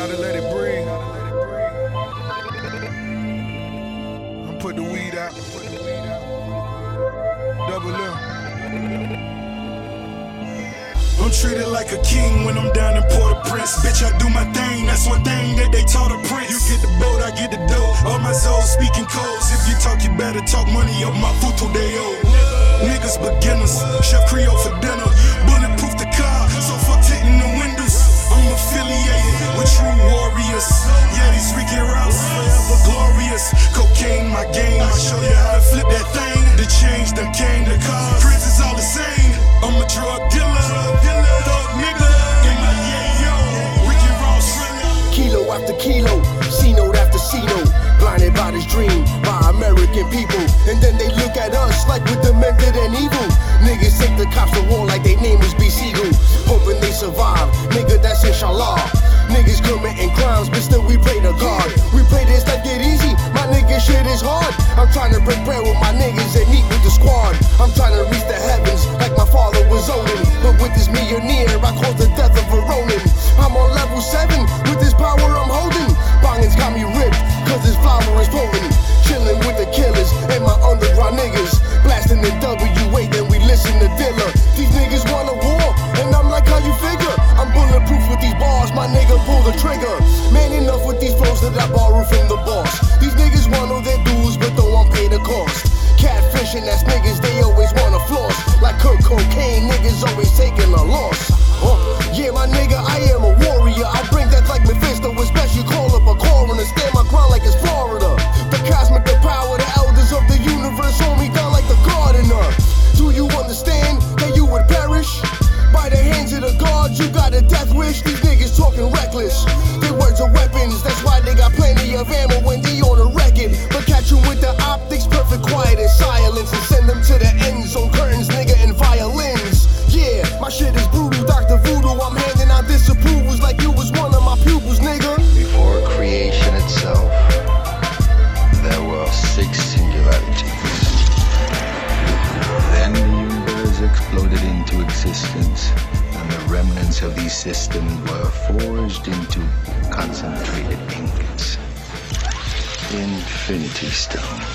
Gotta let it breathe. I'm put the weed out. Double M. I'm treated like a king when I'm down in Port-au-Prince. Bitch, I do my thing, that's one thing that they taught a prince. You get the boat, I get the dough. All my souls speaking codes. If you talk, you better talk money up my futo de. Niggas beginners, Chef Creole for we play the God. We play this life get easy. My nigga shit is hard. I'm trying to break bread with my niggas and eat with the squad. I'm trying to reach the heavens like my father was Odin. That's niggas, they always wanna floss. Like Kurt Cocaine, niggas always taking a loss. Uh, yeah, my nigga, I am a warrior. I bring that like Mephisto, especially call up a coroner. Stand my ground like it's Florida. The cosmic, the power, the elders of the universe hold me down like the gardener. Do you understand that you would perish? By the hands of the gods, you got a death wish. These into existence, and the remnants of these systems were forged into concentrated ingots. Infinity Stones.